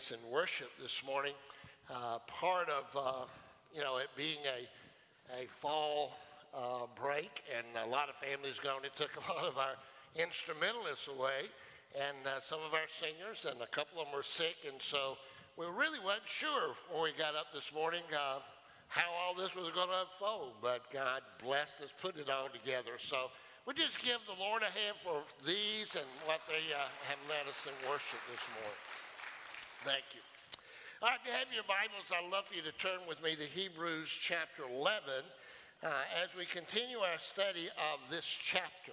us in worship this morning. Uh, part of, uh, you know, it being a, a fall uh, break and a lot of families gone, it took a lot of our instrumentalists away and uh, some of our singers, and a couple of them were sick. And so we really wasn't sure when we got up this morning uh, how all this was going to unfold. But God blessed us, put it all together. So we just give the Lord a hand for these and what they uh, have led us in worship this morning. Thank you. All right, if you have your Bibles, I'd love for you to turn with me to Hebrews chapter 11 uh, as we continue our study of this chapter.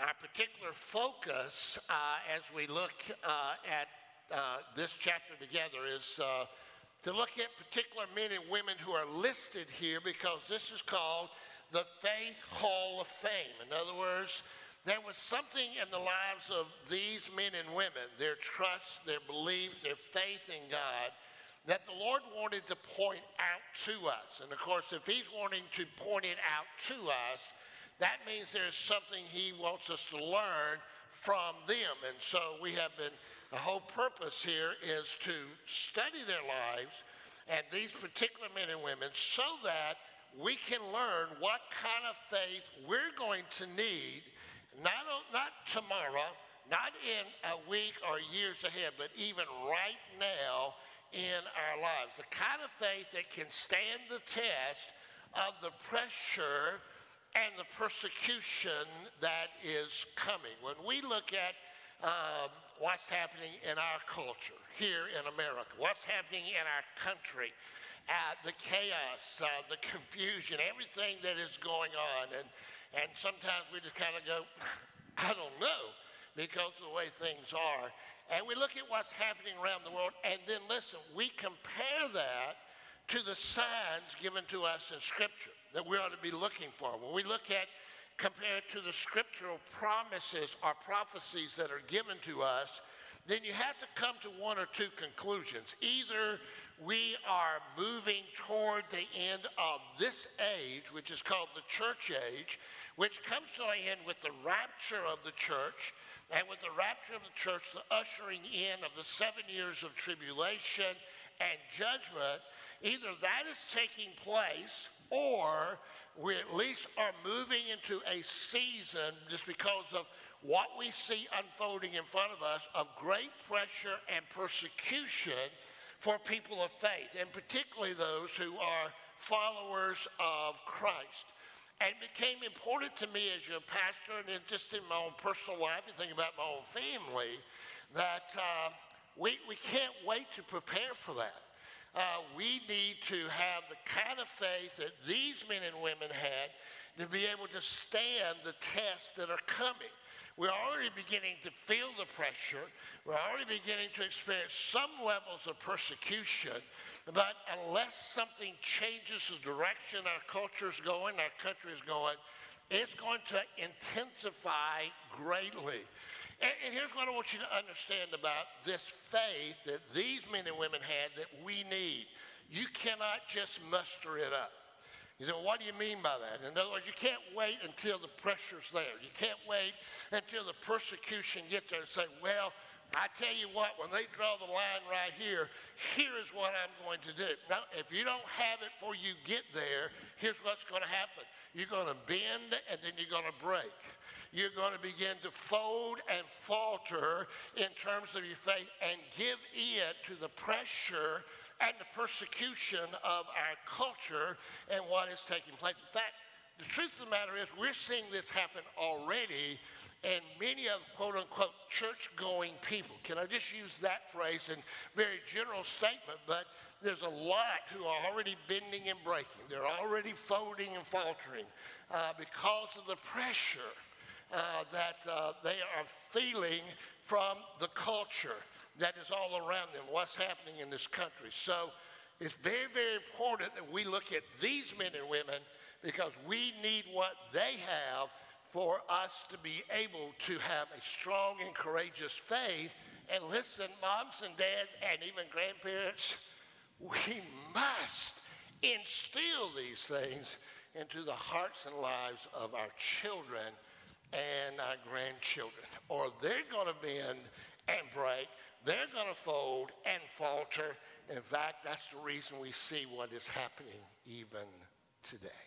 Our particular focus uh, as we look uh, at uh, this chapter together is uh, to look at particular men and women who are listed here because this is called the Faith Hall of Fame. In other words, there was something in the lives of these men and women, their trust, their beliefs, their faith in God, that the Lord wanted to point out to us. And of course, if He's wanting to point it out to us, that means there's something He wants us to learn from them. And so we have been, the whole purpose here is to study their lives and these particular men and women so that we can learn what kind of faith we're going to need not, not tomorrow, not in a week or years ahead, but even right now in our lives. The kind of faith that can stand the test of the pressure and the persecution that is coming. When we look at um, what's happening in our culture here in America, what's happening in our country, uh, the chaos, uh, the confusion, everything that is going on, and and sometimes we just kind of go, I don't know, because of the way things are. And we look at what's happening around the world, and then listen, we compare that to the signs given to us in Scripture that we ought to be looking for. When we look at compared to the scriptural promises or prophecies that are given to us, then you have to come to one or two conclusions. Either we are moving toward the end of this age, which is called the church age, which comes to an end with the rapture of the church, and with the rapture of the church, the ushering in of the seven years of tribulation and judgment. Either that is taking place, or we at least are moving into a season just because of what we see unfolding in front of us of great pressure and persecution for people of faith, and particularly those who are followers of Christ. And it became important to me as your pastor and just in my own personal life and thinking about my own family that uh, we, we can't wait to prepare for that. Uh, we need to have the kind of faith that these men and women had to be able to stand the tests that are coming. We're already beginning to feel the pressure. We're already beginning to experience some levels of persecution. But unless something changes the direction our culture is going, our country is going, it's going to intensify greatly. And, and, here's what I want you to understand about this faith that these men and women had that we need. You cannot just muster it up. You say, well, what do you mean by that? In other words, you can't wait until the pressure's there. You can't wait until the persecution gets there and say, well, I tell you what, when they draw the line right here, here is what I'm going to do. Now, if you don't have it before you get there, here's what's going to happen. You're going to bend and then you're going to break. You're going to begin to fold and falter in terms of your faith and give in to the pressure and the persecution of our culture and what is taking place. In fact, the truth of the matter is, we're seeing this happen already and many of quote unquote church going people. Can I just use that phrase in very general statement? But there's a lot who are already bending and breaking. They're already folding and faltering uh, because of the pressure uh, that uh, they are feeling from the culture that is all around them, what's happening in this country. So it's very, very important that we look at these men and women because we need what they have for us to be able to have a strong and courageous faith. And listen, moms and dads, and even grandparents, we must instill these things into the hearts and lives of our children and our grandchildren, or they're going to bend and break they're going to fold and falter. In fact, that's the reason we see what is happening even today.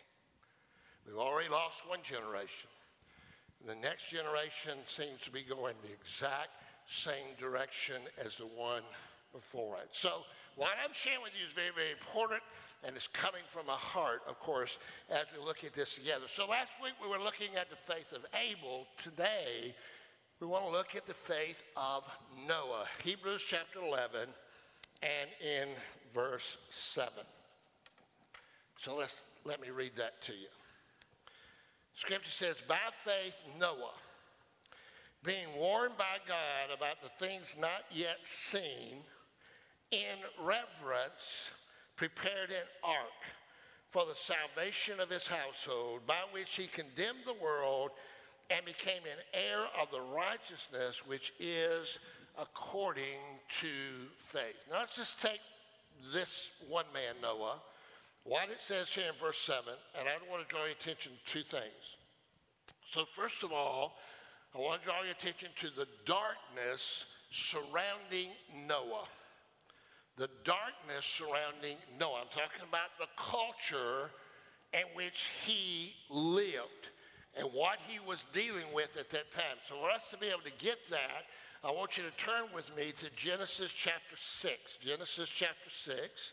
We've already lost one generation. The next generation seems to be going the exact same direction as the one before it. So, what I'm sharing with you is very, very important, and it's coming from a heart, of course, as we look at this together. So, last week we were looking at the faith of Abel. Today, we want to look at the faith of Noah. Hebrews chapter 11 and in verse 7. So, let's, let me read that to you. Scripture says, By faith, Noah, being warned by God about the things not yet seen, in reverence prepared an ark for the salvation of his household, by which he condemned the world and became an heir of the righteousness which is according to faith. Now let's just take this one man, Noah, what it says here in verse 7, and I want to draw your attention to two things. So, first of all, I want to draw your attention to the darkness surrounding Noah. The darkness surrounding Noah. I'm talking about the culture in which he lived and what he was dealing with at that time. So, for us to be able to get that, I want you to turn with me to Genesis chapter 6. Genesis chapter 6.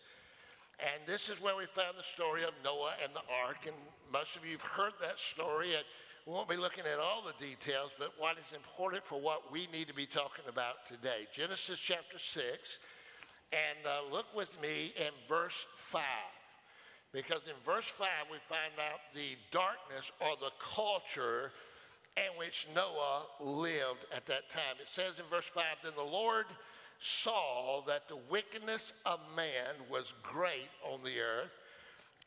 And this is where we found the story of Noah and the ark. And most of you have heard that story. And we won't be looking at all the details, but what is important for what we need to be talking about today. Genesis chapter 6. And uh, look with me in verse 5. Because in verse 5, we find out the darkness or the culture in which Noah lived at that time. It says in verse 5 Then the Lord saw that the wickedness of man was great on the earth,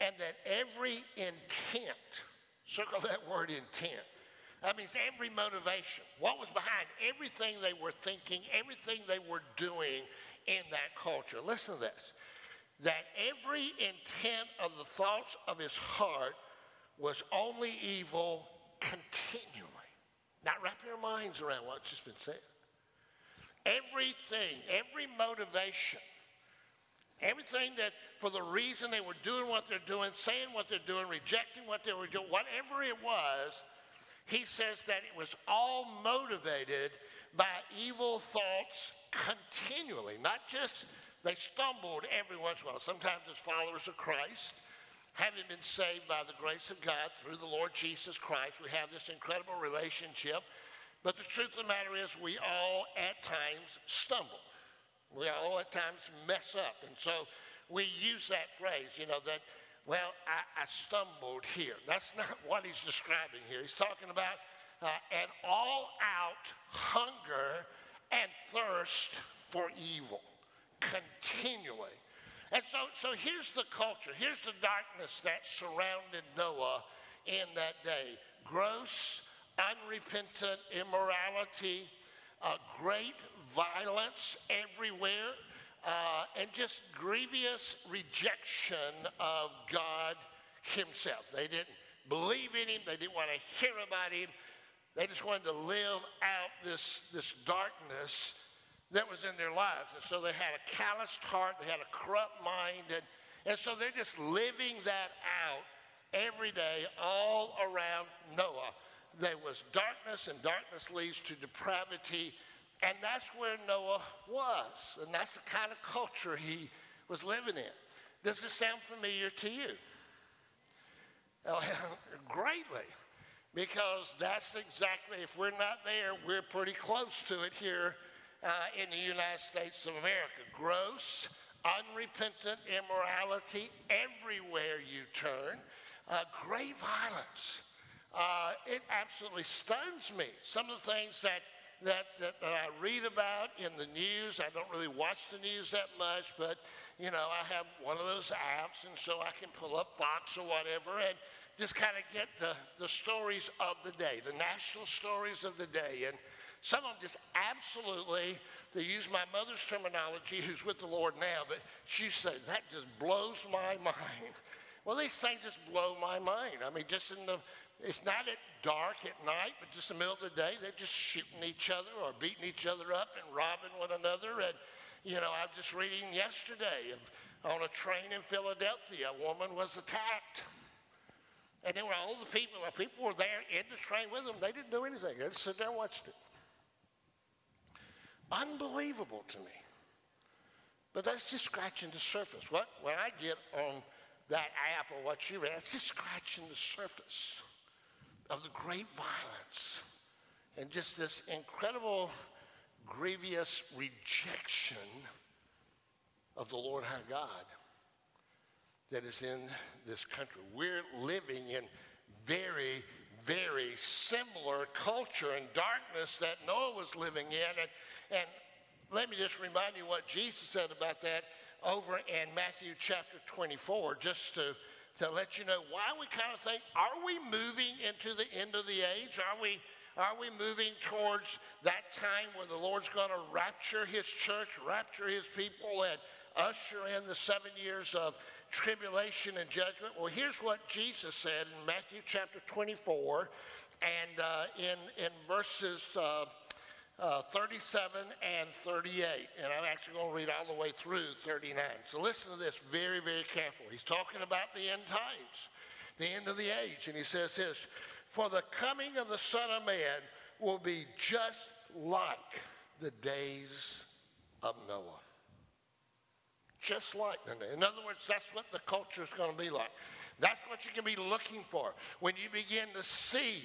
and that every intent, circle that word intent, that means every motivation, what was behind everything they were thinking, everything they were doing in that culture. Listen to this that every intent of the thoughts of his heart was only evil continually. Now, wrap your minds around what's just been said. Everything, every motivation, everything that for the reason they were doing what they're doing, saying what they're doing, rejecting what they were doing, whatever it was, he says that it was all motivated by evil thoughts continually. Not just they stumbled every once in a while. Sometimes as followers of Christ, having been saved by the grace of God through the Lord Jesus Christ, we have this incredible relationship but the truth of the matter is, we all at times stumble. We all at times mess up. And so we use that phrase, you know, that, well, I, I stumbled here. That's not what he's describing here. He's talking about uh, an all out hunger and thirst for evil continually. And so, so here's the culture, here's the darkness that surrounded Noah in that day gross unrepentant immorality, uh, great violence everywhere, uh, and just grievous rejection of God Himself. They didn't believe in Him, they didn't want to hear about Him, they just wanted to live out this, this darkness that was in their lives. And so they had a calloused heart, they had a corrupt mind, and, and so they're just living that out every day all around Noah there was darkness, and darkness leads to depravity. And that's where Noah was. And that's the kind of culture he was living in. Does this sound familiar to you? Oh, greatly. Because that's exactly, if we're not there, we're pretty close to it here uh, in the United States of America. Gross, unrepentant immorality everywhere you turn, uh, great violence uh, it absolutely stuns me. Some of the things that, that, that, that, I read about in the news, I don't really watch the news that much, but you know, I have one of those apps, and so I can pull up Fox or whatever and just kind of get the, the stories of the day, the national stories of the day. And some of them just absolutely, they use my mother's terminology, who's with the Lord now, but she said, that just blows my mind. Well, these things just blow my mind. I mean, just in the it's not at dark at night, but just in the middle of the day, they're just shooting each other or beating each other up and robbing one another. And, You know, I was just reading yesterday on a train in Philadelphia, a woman was attacked. And there were all the people, people were there in the train with them. They didn't do anything. They just sat there and watched it. Unbelievable to me. But that's just scratching the surface. What when I get on that app or what you read, it's just scratching the surface of the great violence and just this incredible, grievous rejection of the Lord our God that is in this country. We're living in very, very similar culture and darkness that Noah was living in. And, and let me just remind you what Jesus said about that over in Matthew chapter 24, just to, to let you know why we kind of think, are we moving into the end of the age? Are we, are we moving towards that time where the Lord's going to rapture his church, rapture his people, and usher in the seven years of tribulation and judgment? Well, here's what Jesus said in Matthew chapter 24 and uh, in, in verses. Uh, uh, 37 and 38. And I'm actually going to read all the way through 39. So listen to this very, very carefully. He's talking about the end times, the end of the age. And he says this For the coming of the Son of Man will be just like the days of Noah. Just like In other words, that's what the culture is going to be like. That's what you can be looking for when you begin to see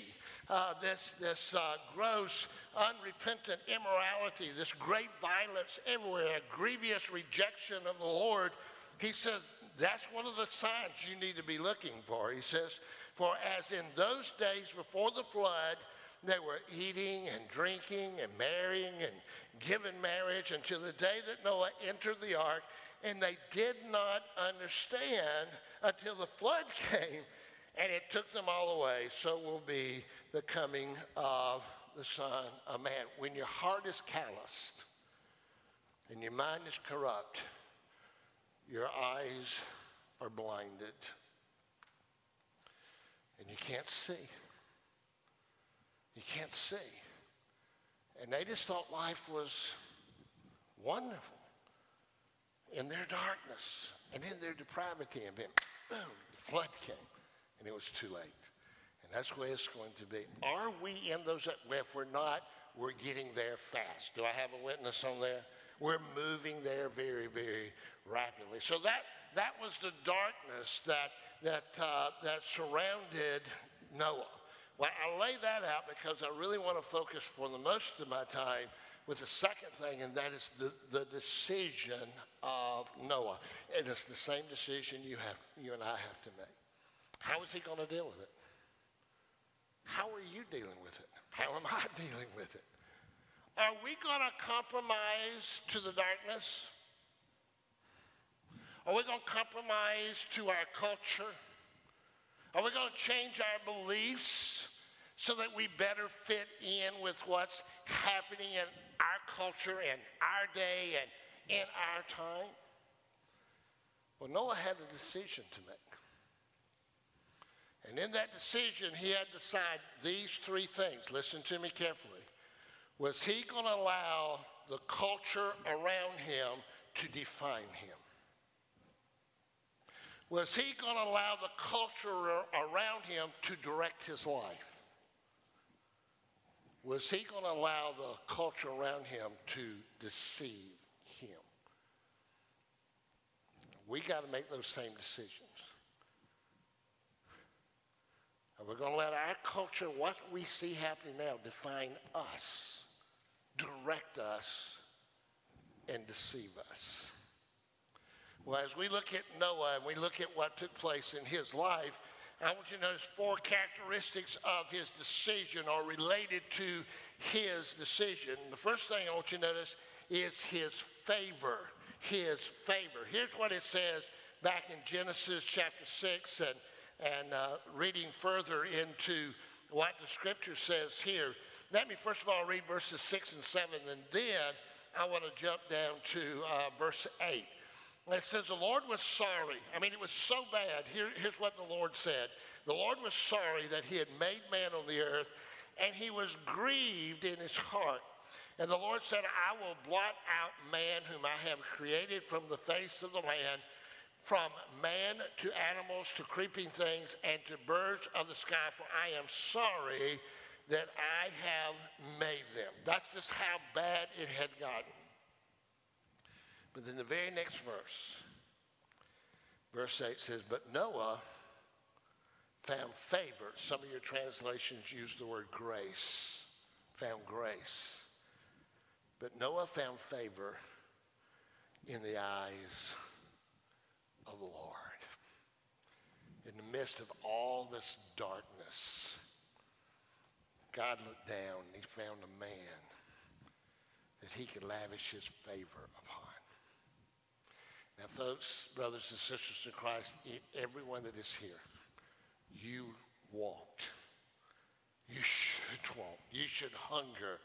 uh, this, this uh, gross, unrepentant immorality, this great violence everywhere, a grievous rejection of the Lord. He says that's one of the signs you need to be looking for. He says, For as in those days before the flood, they were eating and drinking and marrying and giving marriage until the day that Noah entered the ark, and they did not understand until the flood came and it took them all away. So will be the coming of the Son of Man. When your heart is calloused and your mind is corrupt, your eyes are blinded, and you can't see. You can't see. And they just thought life was wonderful in their darkness and in their depravity. And then, boom, the flood came and it was too late. And that's the way it's going to be. Are we in those? If we're not, we're getting there fast. Do I have a witness on there? We're moving there very, very rapidly. So that that was the darkness that that uh, that surrounded Noah. Well, I lay that out because I really want to focus for the most of my time with the second thing, and that is the, the decision of Noah. And it's the same decision you have, you and I have to make. How is he going to deal with it? How are you dealing with it? How am I dealing with it? Are we going to compromise to the darkness? Are we going to compromise to our culture? Are we going to change our beliefs so that we better fit in with what's happening in our culture and our day and in our time? Well, Noah had a decision to make. And in that decision, he had to decide these three things. Listen to me carefully. Was he going to allow the culture around him to define him? Was he going to allow the culture around him to direct his life? Was he going to allow the culture around him to deceive him? We got to make those same decisions. And we're going to let our culture, what we see happening now, define us, direct us, and deceive us. Well, as we look at Noah and we look at what took place in his life, I want you to notice four characteristics of his decision are related to his decision. The first thing I want you to notice is his favor. His favor. Here's what it says back in Genesis chapter 6 and and uh, reading further into what the scripture says here, let me first of all read verses 6 and 7, and then I want to jump down to uh, verse 8. It says, The Lord was sorry. I mean, it was so bad. Here, here's what the Lord said The Lord was sorry that he had made man on the earth, and he was grieved in his heart. And the Lord said, I will blot out man whom I have created from the face of the land, from man to animals to creeping things and to birds of the sky, for I am sorry that I have made them. That's just how bad it had gotten. But then the very next verse, verse 8 says, But Noah found favor. Some of your translations use the word grace, found grace. But Noah found favor in the eyes of the Lord. In the midst of all this darkness, God looked down and he found a man that he could lavish his favor upon. Now, folks, brothers and sisters in Christ, everyone that is here, you want, you should want, you should hunger,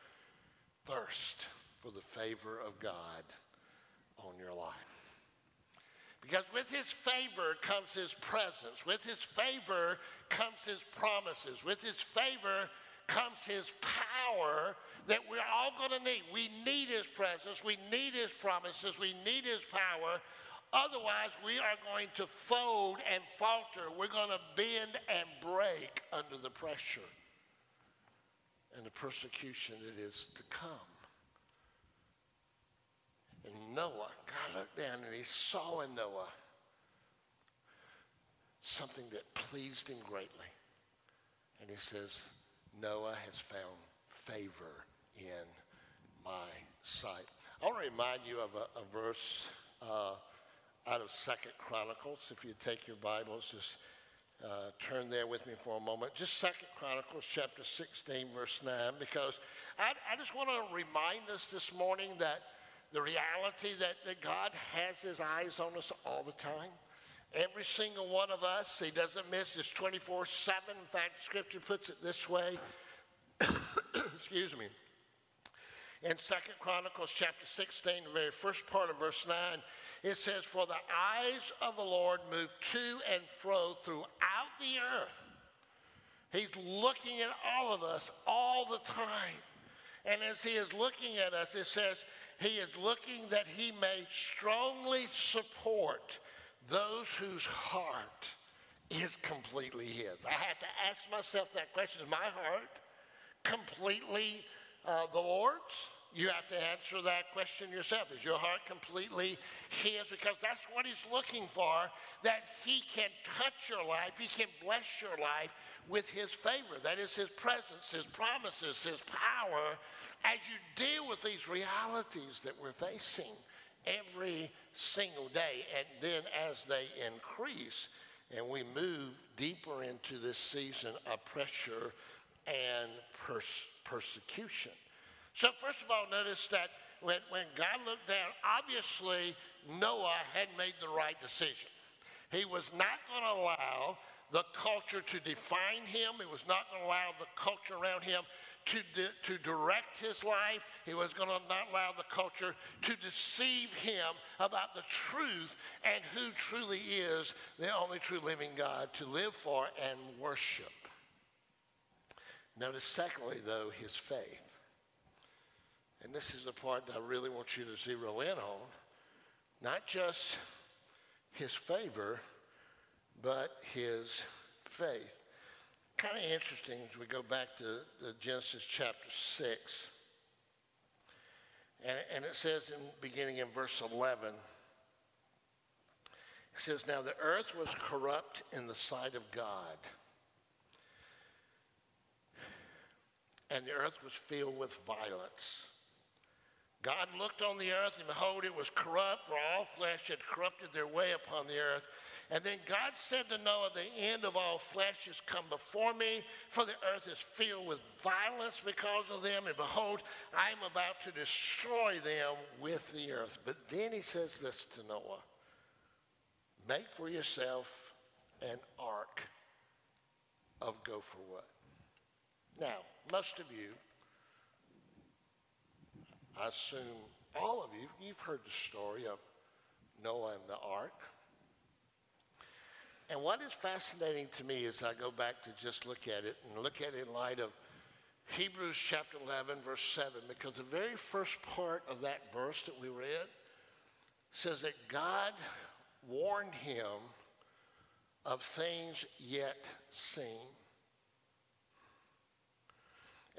thirst for the favor of God on your life. Because with his favor comes his presence. With his favor comes his promises. With his favor comes his power that we're all going to need. We need his presence. We need his promises. We need his power. Otherwise, we are going to fold and falter. We're going to bend and break under the pressure and the persecution that is to come. And Noah, God looked down and he saw in Noah something that pleased him greatly. And he says, Noah has found favor in my sight. I want to remind you of a, a verse uh, out of Second Chronicles. If you take your Bibles, just uh, turn there with me for a moment. Just Second Chronicles chapter 16, verse 9, because I, I just want to remind us this morning that the reality that, that God has his eyes on us all the time. Every single one of us, he doesn't miss this 24 7. In fact, scripture puts it this way. Excuse me. In Second Chronicles chapter 16, the very first part of verse 9, it says, For the eyes of the Lord move to and fro throughout the earth. He's looking at all of us all the time. And as he is looking at us, it says, He is looking that he may strongly support those whose heart is completely his. I had to ask myself that question Is my heart completely uh, the Lord's? You have to answer that question yourself. Is your heart completely His? Because that's what He's looking for, that He can touch your life, He can bless your life with His favor. That is His presence, His promises, His power as you deal with these realities that we're facing every single day. And then as they increase and we move deeper into this season of pressure and pers- persecution. So, first of all, notice that when, when God looked down, obviously Noah had made the right decision. He was not going to allow the culture to define him. He was not going to allow the culture around him to, di- to direct his life. He was going to not allow the culture to deceive him about the truth and who truly is the only true living God to live for and worship. Notice, secondly, though, his faith. And this is the part that I really want you to zero in on. Not just his favor, but his faith. Kind of interesting as we go back to Genesis chapter 6. And, and it says in beginning in verse 11, it says, Now the earth was corrupt in the sight of God, and the earth was filled with violence. God looked on the earth, and behold, it was corrupt, for all flesh had corrupted their way upon the earth. And then God said to Noah, The end of all flesh has come before me, for the earth is filled with violence because of them. And behold, I am about to destroy them with the earth. But then he says this to Noah Make for yourself an ark of gopher wood. Now, most of you I assume all of you, you've heard the story of Noah and the ark. And what is fascinating to me as I go back to just look at it and look at it in light of Hebrews chapter 11, verse 7, because the very first part of that verse that we read says that God warned him of things yet seen.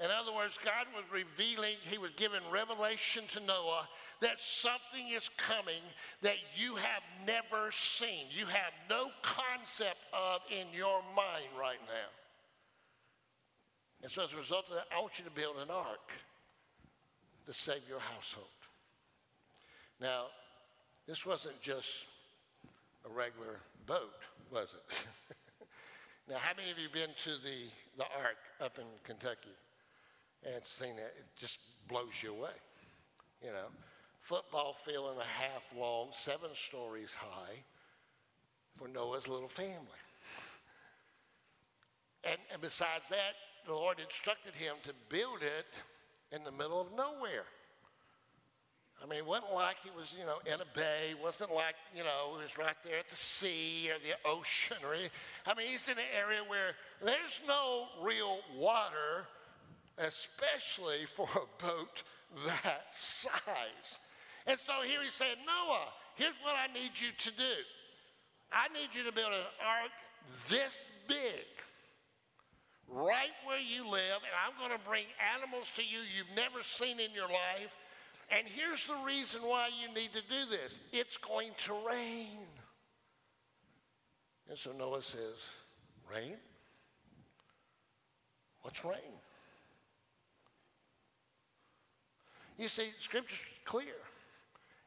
In other words, God was revealing, He was giving revelation to Noah that something is coming that you have never seen. You have no concept of in your mind right now. And so, as a result of that, I want you to build an ark to save your household. Now, this wasn't just a regular boat, was it? now, how many of you been to the, the ark up in Kentucky? And seen it, it just blows you away. You know, football field and a half long, seven stories high for Noah's little family. And, and besides that, the Lord instructed him to build it in the middle of nowhere. I mean, it wasn't like he was, you know, in a bay. It wasn't like, you know, he was right there at the sea or the ocean or anything. I mean, he's in an area where there's no real water especially for a boat that size. And so here he said, Noah, here's what I need you to do. I need you to build an ark this big, right where you live, and I'm going to bring animals to you you've never seen in your life. And here's the reason why you need to do this it's going to rain. And so Noah says, Rain? What's rain? You see, Scripture's clear.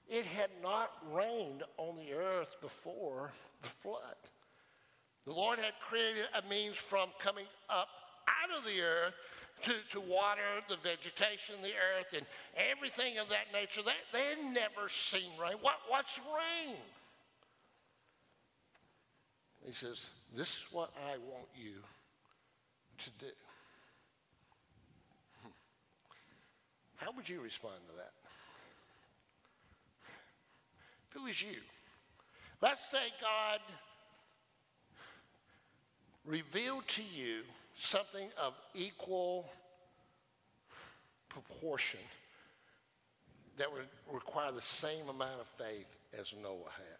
It had not rained on the earth before the flood. The Lord had created a means from coming up out of the earth to, to water the vegetation, the earth, and everything of that nature. They, they had never seen rain. What, what's rain? He says, This is what I want you to do. How would you respond to that? If it was you, let's say God revealed to you something of equal proportion that would require the same amount of faith as Noah had.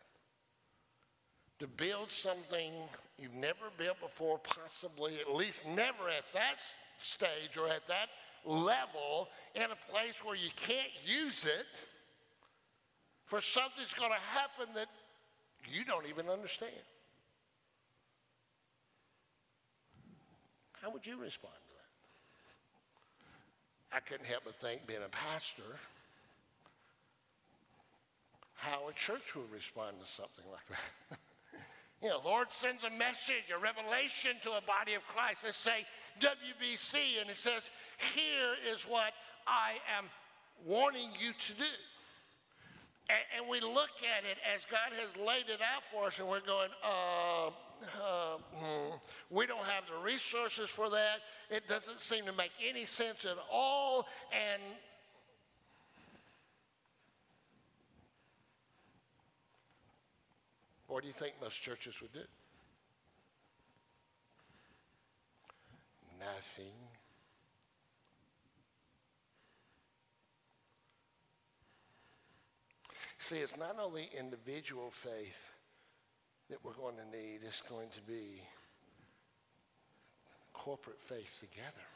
To build something you've never built before, possibly at least never at that stage or at that level in a place where you can't use it for something's going to happen that you don't even understand. How would you respond to that? I couldn't help but think, being a pastor, how a church would respond to something like that. you know, Lord sends a message, a revelation to a body of Christ. Let's say, WBC, and it says, Here is what I am wanting you to do. And, and, we look at it as God has laid it out for us, and we're going, uh, uh, hmm, we don't have the resources for that. It doesn't seem to make any sense at all. And what do you think most churches would do? Nothing. See, it's not only individual faith that we're going to need, it's going to be corporate faith together.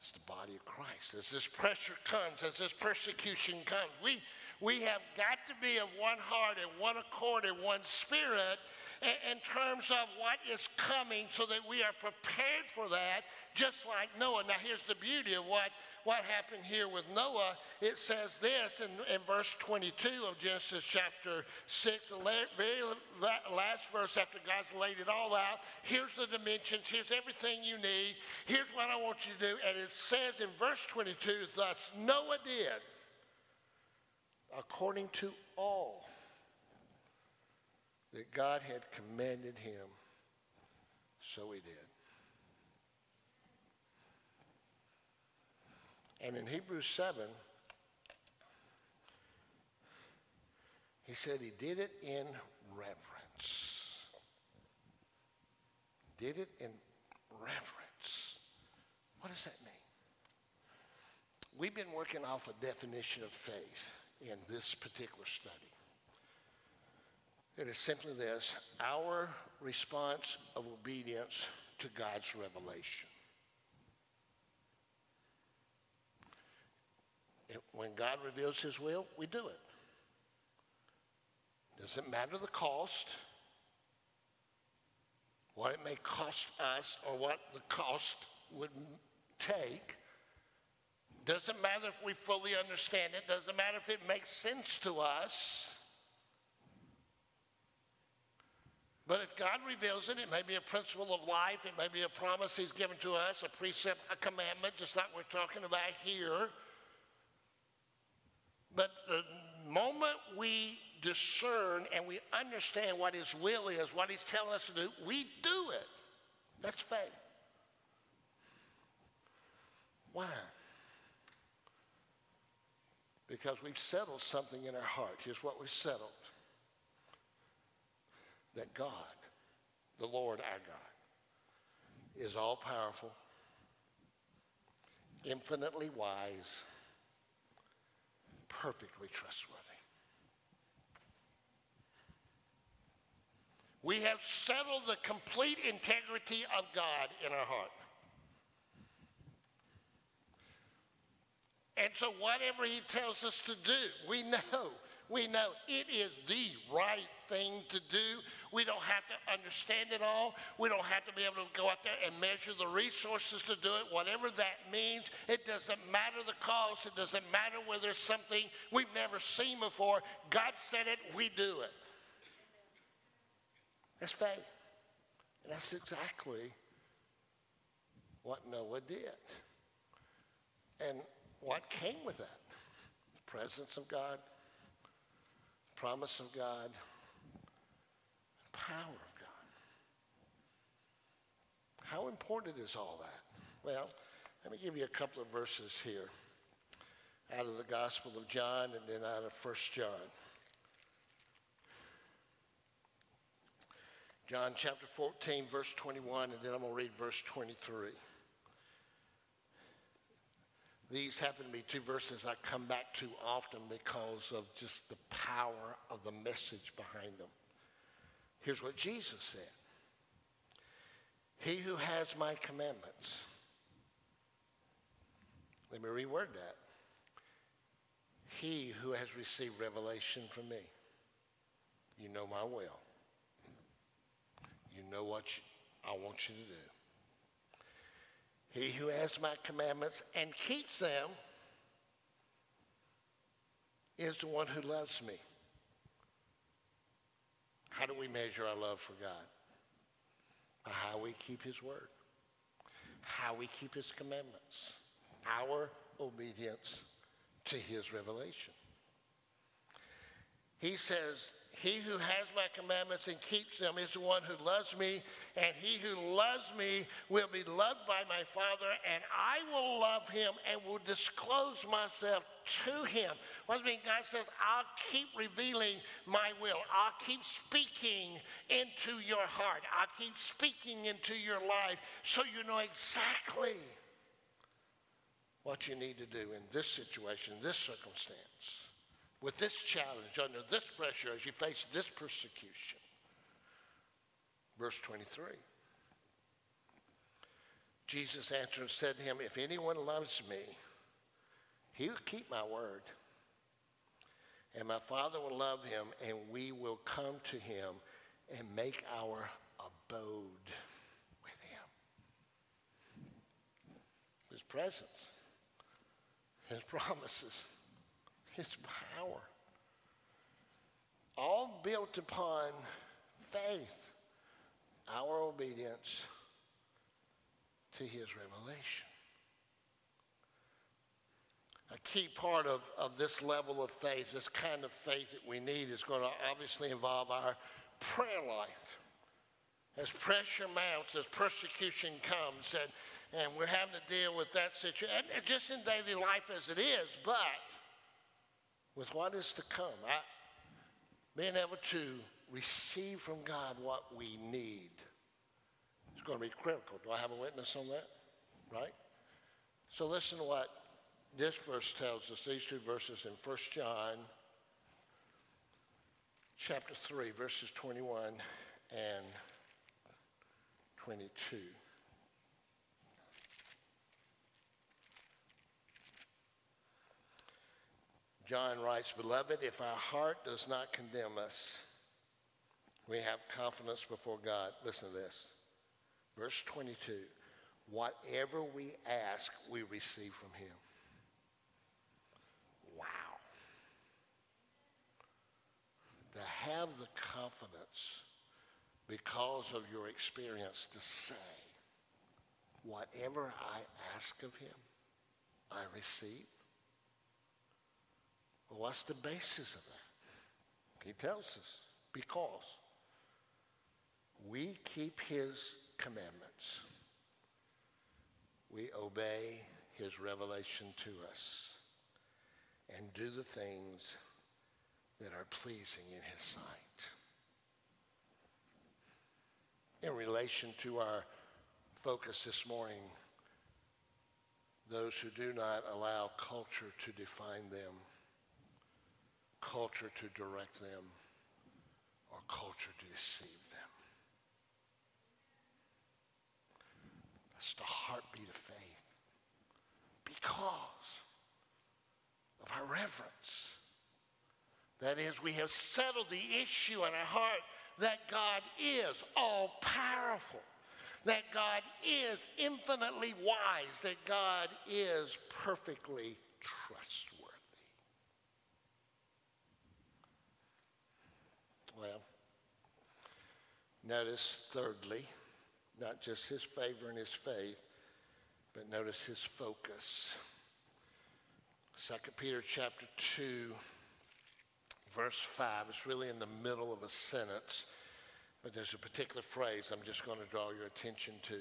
It's the body of Christ. As this pressure comes, as this persecution comes, we, we have got to be of one heart and one accord and one spirit in terms of what is coming so that we are prepared for that, just like Noah. Now, here's the beauty of what, what happened here with Noah. It says this in, in verse 22 of Genesis chapter 6, the very last verse after God's laid it all out. Here's the dimensions, here's everything you need, here's what I want you to do. And it says in verse 22, thus Noah did according to all that God had commanded him, so he did. And in Hebrews 7, he said he did it in reverence. Did it in reverence What does that mean? We've been working off a definition of faith in this particular study. It is simply this our response of obedience to God's revelation. When God reveals his will, we do it. Doesn't matter the cost, what it may cost us, or what the cost would take. Doesn't matter if we fully understand it, doesn't matter if it makes sense to us. But if God reveals it, it may be a principle of life, it may be a promise He's given to us, a precept, a commandment, just like we're talking about here. But the moment we discern and we understand what His will is, what He's telling us to do, we do it. That's faith. Why? Because we've settled something in our heart. Here's what we've settled that God, the Lord our God, is all powerful, infinitely wise, perfectly trustworthy. We have settled the complete integrity of God in our heart. And so, whatever He tells us to do, we know, we know it is the right thing to do. We don't have to understand it all. We don't have to be able to go out there and measure the resources to do it, whatever that means. It doesn't matter the cost. It doesn't matter whether it's something we've never seen before. God said it, we do it. That's faith. And that's exactly what Noah did. And what came with that? The presence of God, the promise of God, power of God. How important is all that? Well, let me give you a couple of verses here out of the Gospel of John and then out of First John. John chapter 14, verse 21, and then I'm going to read verse 23. These happen to be two verses I come back to often because of just the power of the message behind them. Here's what Jesus said He who has my commandments, let me reword that. He who has received revelation from me, you know my will. You know what you, I want you to do. He who has my commandments and keeps them is the one who loves me. How do we measure our love for God? By how we keep his word, how we keep his commandments, our obedience to his revelation. He says, he who has my commandments and keeps them is the one who loves me, and he who loves me will be loved by my Father, and I will love him and will disclose myself to him. What does it mean? God says, I'll keep revealing my will. I'll keep speaking into your heart. I'll keep speaking into your life so you know exactly what you need to do in this situation, this circumstance with this challenge, under this pressure, as you face this persecution. Verse 23. Jesus answered and said to him, If anyone loves me, he will keep my word. And my Father will love him, and we will come to him and make our abode with him. His presence, his promises his power. All built upon faith, our obedience to his revelation. A key part of, of this level of faith, this kind of faith that we need, is going to obviously involve our prayer life. As pressure mounts, as persecution comes, and, and we're having to deal with that situation, and, just in daily life as it is, but with what is to come. I, being able to receive from God what we need is going to be critical. Do I have a witness on that? Right? So listen to what this verse tells us, these two verses in 1 John chapter 3, verses 21 and 22. John writes, Beloved, if our heart does not condemn us, we have confidence before God. Listen to this. Verse 22 Whatever we ask, we receive from Him. Wow. To have the confidence because of your experience to say, whatever I ask of Him, I receive. Well, what's the basis of that? He tells us because we keep his commandments. We obey his revelation to us and do the things that are pleasing in his sight. In relation to our focus this morning, those who do not allow culture to define them culture to direct them or culture to deceive them. That's the heartbeat of faith because of our reverence. That is, we have settled the issue in our heart that God is all powerful, that God is infinitely wise, that God is perfectly trustworthy. Well, notice thirdly, not just his favor and his faith, but notice his focus. 2 Peter chapter 2, verse 5. It's really in the middle of a sentence, but there's a particular phrase I'm just going to draw your attention to.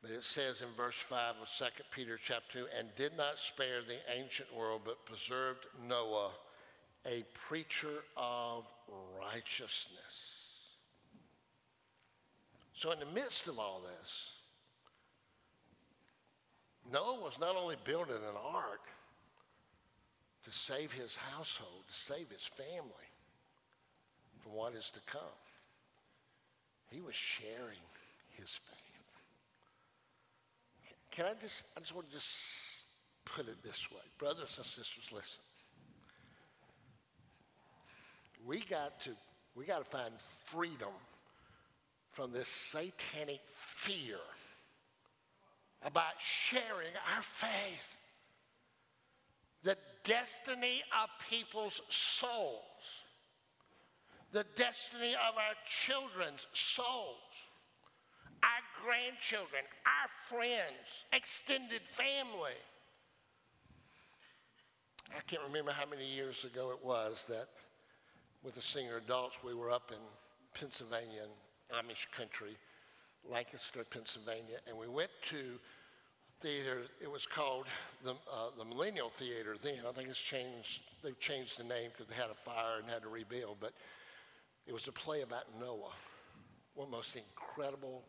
But it says in verse 5 of 2 Peter chapter 2, and did not spare the ancient world, but preserved Noah a preacher of righteousness. So, in the midst of all this, Noah was not only building an ark to save his household, to save his family from what is to come, he was sharing his faith. Can I just, I just want to just put it this way. Brothers and sisters, listen we got to we got to find freedom from this satanic fear about sharing our faith. The destiny of people's souls, the destiny of our children's souls, our grandchildren, our friends, extended family. I can't remember how many years ago it was that with the senior adults, we were up in Pennsylvania, Amish country, Lancaster, Pennsylvania, and we went to theater. It was called the, uh, the Millennium Theater then. I think it's changed. They've changed the name because they had a fire and had to rebuild. But it was a play about Noah, one of the most incredible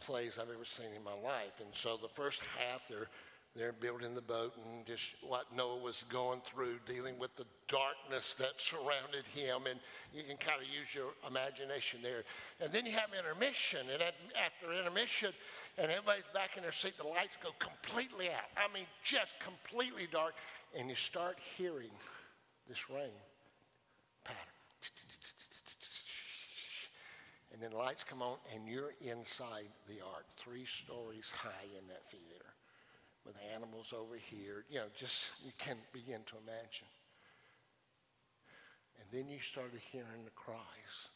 plays I've ever seen in my life. And so the first half, they're they're building the boat and just what Noah was going through, dealing with the darkness that surrounded him. And you can kind of use your imagination there. And then you have intermission. And after intermission, and everybody's back in their seat, the lights go completely out. I mean, just completely dark. And you start hearing this rain pattern. And then lights come on, and you're inside the ark, three stories high in that theater with animals over here. You know, just you can begin to imagine. And then you started hearing the cries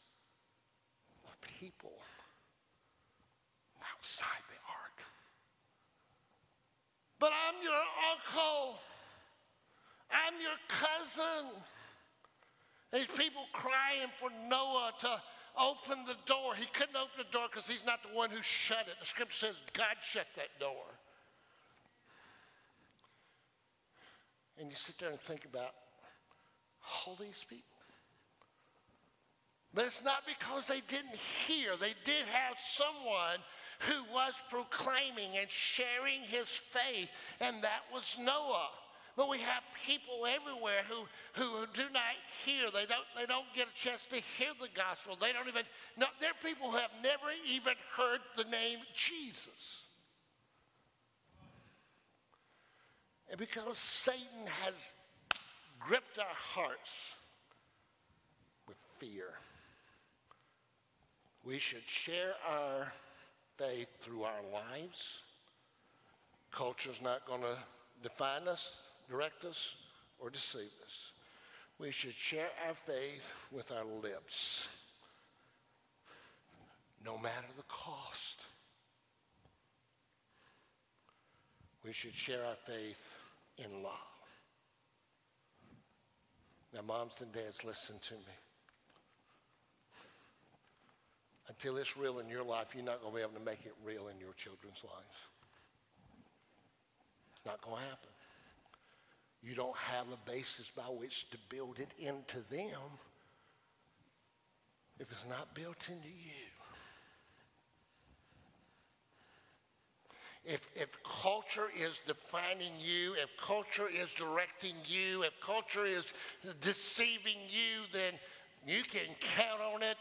of people outside the ark. But I'm your uncle. I'm your cousin. These people crying for Noah to open the door. He couldn't open the door because he's not the one who shut it. The scripture says God shut that door. And you sit there and think about all these people. But it's not because they didn't hear. They did have someone who was proclaiming and sharing his faith, and that was Noah. But we have people everywhere who, who do not hear. They don't, they don't get a chance to hear the gospel. They don't even know. There are people who have never even heard the name Jesus. And because Satan has gripped our hearts with fear, we should share our faith through our lives. Culture's not going to define us direct us, or deceive us. We should share our faith with our lips, no matter the cost. We should share our faith in love. Now, moms and dads, listen to me. Until it's real in your life, you're not going to be able to make it real in your children's lives. It's not going to happen you don't have a basis by which to build it into them if it's not built into you. If, if culture is defining you, if culture is directing you, if culture is deceiving you, then you can count on it.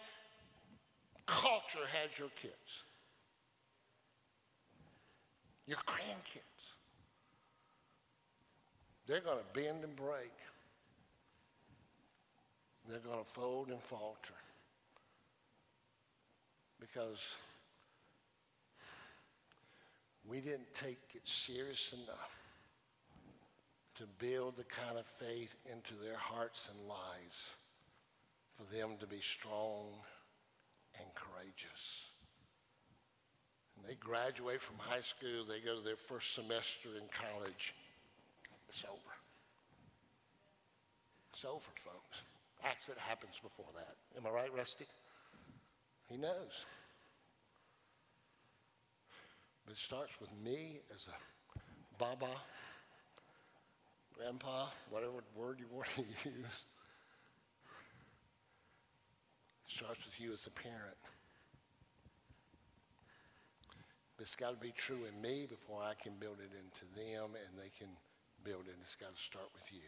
Culture has your kids, your grandkids. They're going to bend and break. They're going to fold and falter. Because we didn't take it serious enough to build the kind of faith into their hearts and lives for them to be strong and courageous. And they graduate from high school, they go to their first semester in college, it's over. It's over, folks. Accident happens before that. Am I right, Rusty? He knows. But it starts with me as a baba, grandpa, whatever word you want to use. It starts with you as a parent. It's got to be true in me before I can build it into them and they can building, it's got to start with you.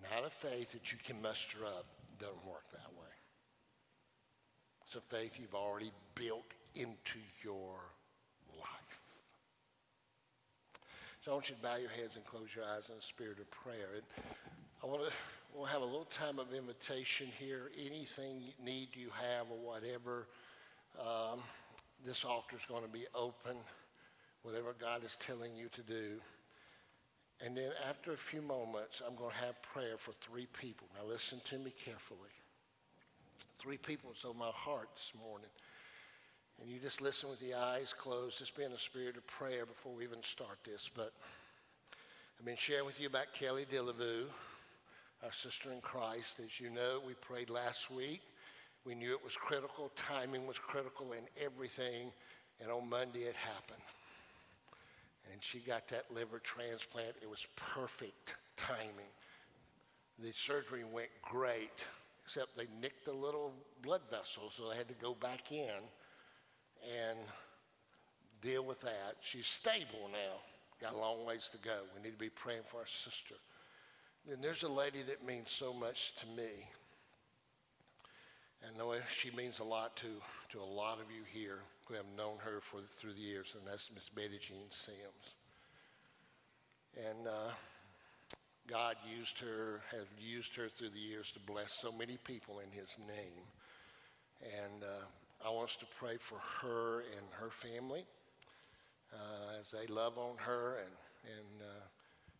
Not a faith that you can muster up. Doesn't work that way. It's a faith you've already built into your life. So I want you to bow your heads and close your eyes in a spirit of prayer. And I want to we'll have a little time of invitation here. Anything need you have or whatever, um, this altar is going to be open. Whatever God is telling you to do. And then after a few moments, I'm going to have prayer for three people. Now listen to me carefully. Three people is my heart this morning. And you just listen with the eyes closed, just be in a spirit of prayer before we even start this. But I've been sharing with you about Kelly Dillaboo, our sister in Christ. As you know, we prayed last week. We knew it was critical. Timing was critical in everything. And on Monday, it happened and she got that liver transplant. It was perfect timing. The surgery went great, except they nicked the little blood vessel, so they had to go back in and deal with that. She's stable now. Got a long ways to go. We need to be praying for our sister. Then there's a lady that means so much to me. And know she means a lot to, to a lot of you here who have known her for, through the years, and that's Miss Betty Jean Sims. And uh, God used her, has used her through the years to bless so many people in His name. And uh, I want us to pray for her and her family uh, as they love on her and, and uh,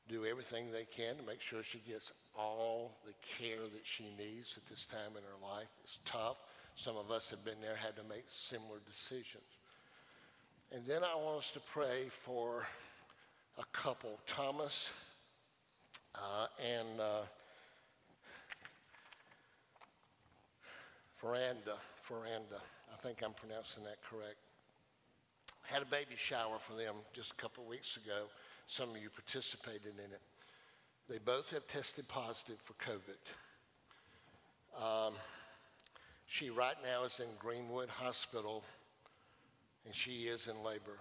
do everything they can to make sure she gets all the care that she needs at this time in her life. It's tough. Some of us have been there, had to make similar decisions. And then I want us to pray for a couple, Thomas uh, and uh, Ferranda. Ferranda. I think I'm pronouncing that correct. Had a baby shower for them just a couple weeks ago. Some of you participated in it. They both have tested positive for COVID. Um, She right now is in Greenwood Hospital, and she is in labor.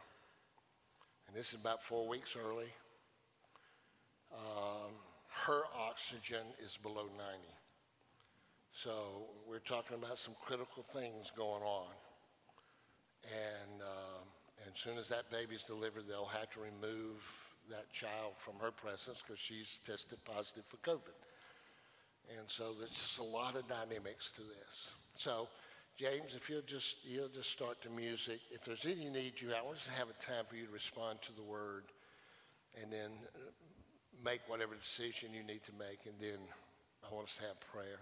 And this is about four weeks early. Um, her oxygen is below 90. So we're talking about some critical things going on. And, um, and as soon as that baby's delivered, they'll have to remove that child from her presence because she's tested positive for COVID. And so there's just a lot of dynamics to this. So, James, if you'll just you'll just start the music. If there's any need you, I want us to have a time for you to respond to the word, and then make whatever decision you need to make, and then I want us to have prayer.